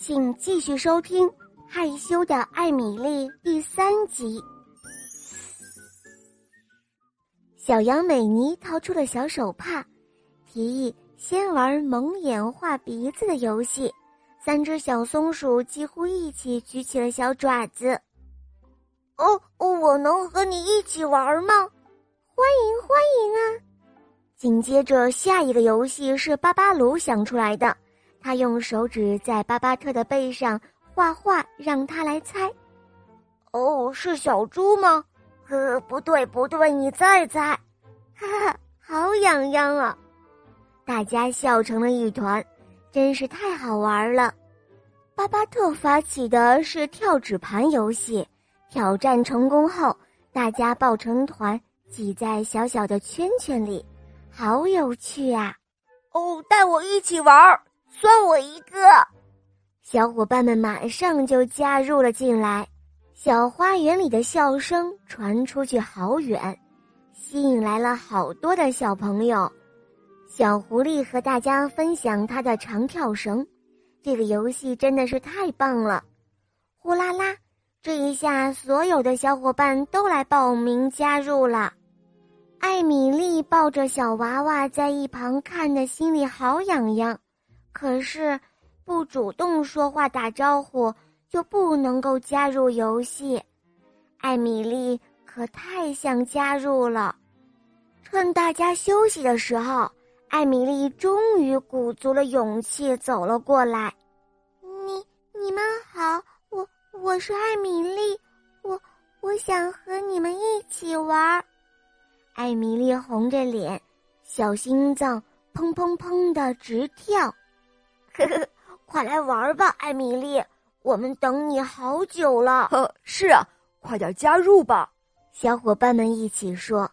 请继续收听《害羞的艾米丽》第三集。小羊美妮掏出了小手帕，提议先玩蒙眼画鼻子的游戏。三只小松鼠几乎一起举起了小爪子。哦，哦我能和你一起玩吗？欢迎欢迎啊！紧接着，下一个游戏是巴巴鲁想出来的。他用手指在巴巴特的背上画画，让他来猜。哦，是小猪吗？呃，不对不对，你再猜。哈哈，好痒痒啊！大家笑成了一团，真是太好玩了。巴巴特发起的是跳纸盘游戏，挑战成功后，大家抱成团，挤在小小的圈圈里。好有趣啊！哦，带我一起玩儿，算我一个。小伙伴们马上就加入了进来，小花园里的笑声传出去好远，吸引来了好多的小朋友。小狐狸和大家分享他的长跳绳，这个游戏真的是太棒了！呼啦啦，这一下所有的小伙伴都来报名加入了。艾米丽抱着小娃娃在一旁看的，心里好痒痒。可是，不主动说话打招呼就不能够加入游戏。艾米丽可太想加入了。趁大家休息的时候，艾米丽终于鼓足了勇气走了过来。你你们好，我我是艾米丽，我我想和你们一起玩。艾米丽红着脸，小心脏砰砰砰的直跳。呵呵，快来玩吧，艾米丽，我们等你好久了。呵，是啊，快点加入吧！小伙伴们一起说。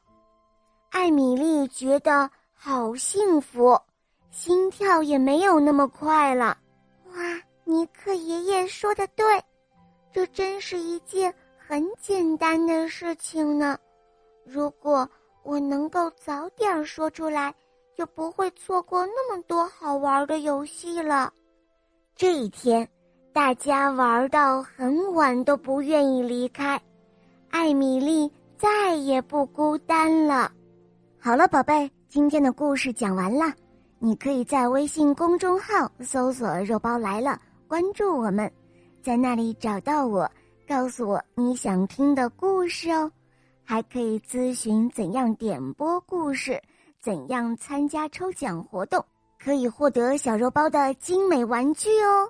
艾米丽觉得好幸福，心跳也没有那么快了。哇，尼克爷爷说的对，这真是一件很简单的事情呢。如果我能够早点说出来，就不会错过那么多好玩的游戏了。这一天，大家玩到很晚都不愿意离开，艾米丽再也不孤单了。好了，宝贝，今天的故事讲完了，你可以在微信公众号搜索“肉包来了”，关注我们，在那里找到我，告诉我你想听的故事哦。还可以咨询怎样点播故事，怎样参加抽奖活动，可以获得小肉包的精美玩具哦。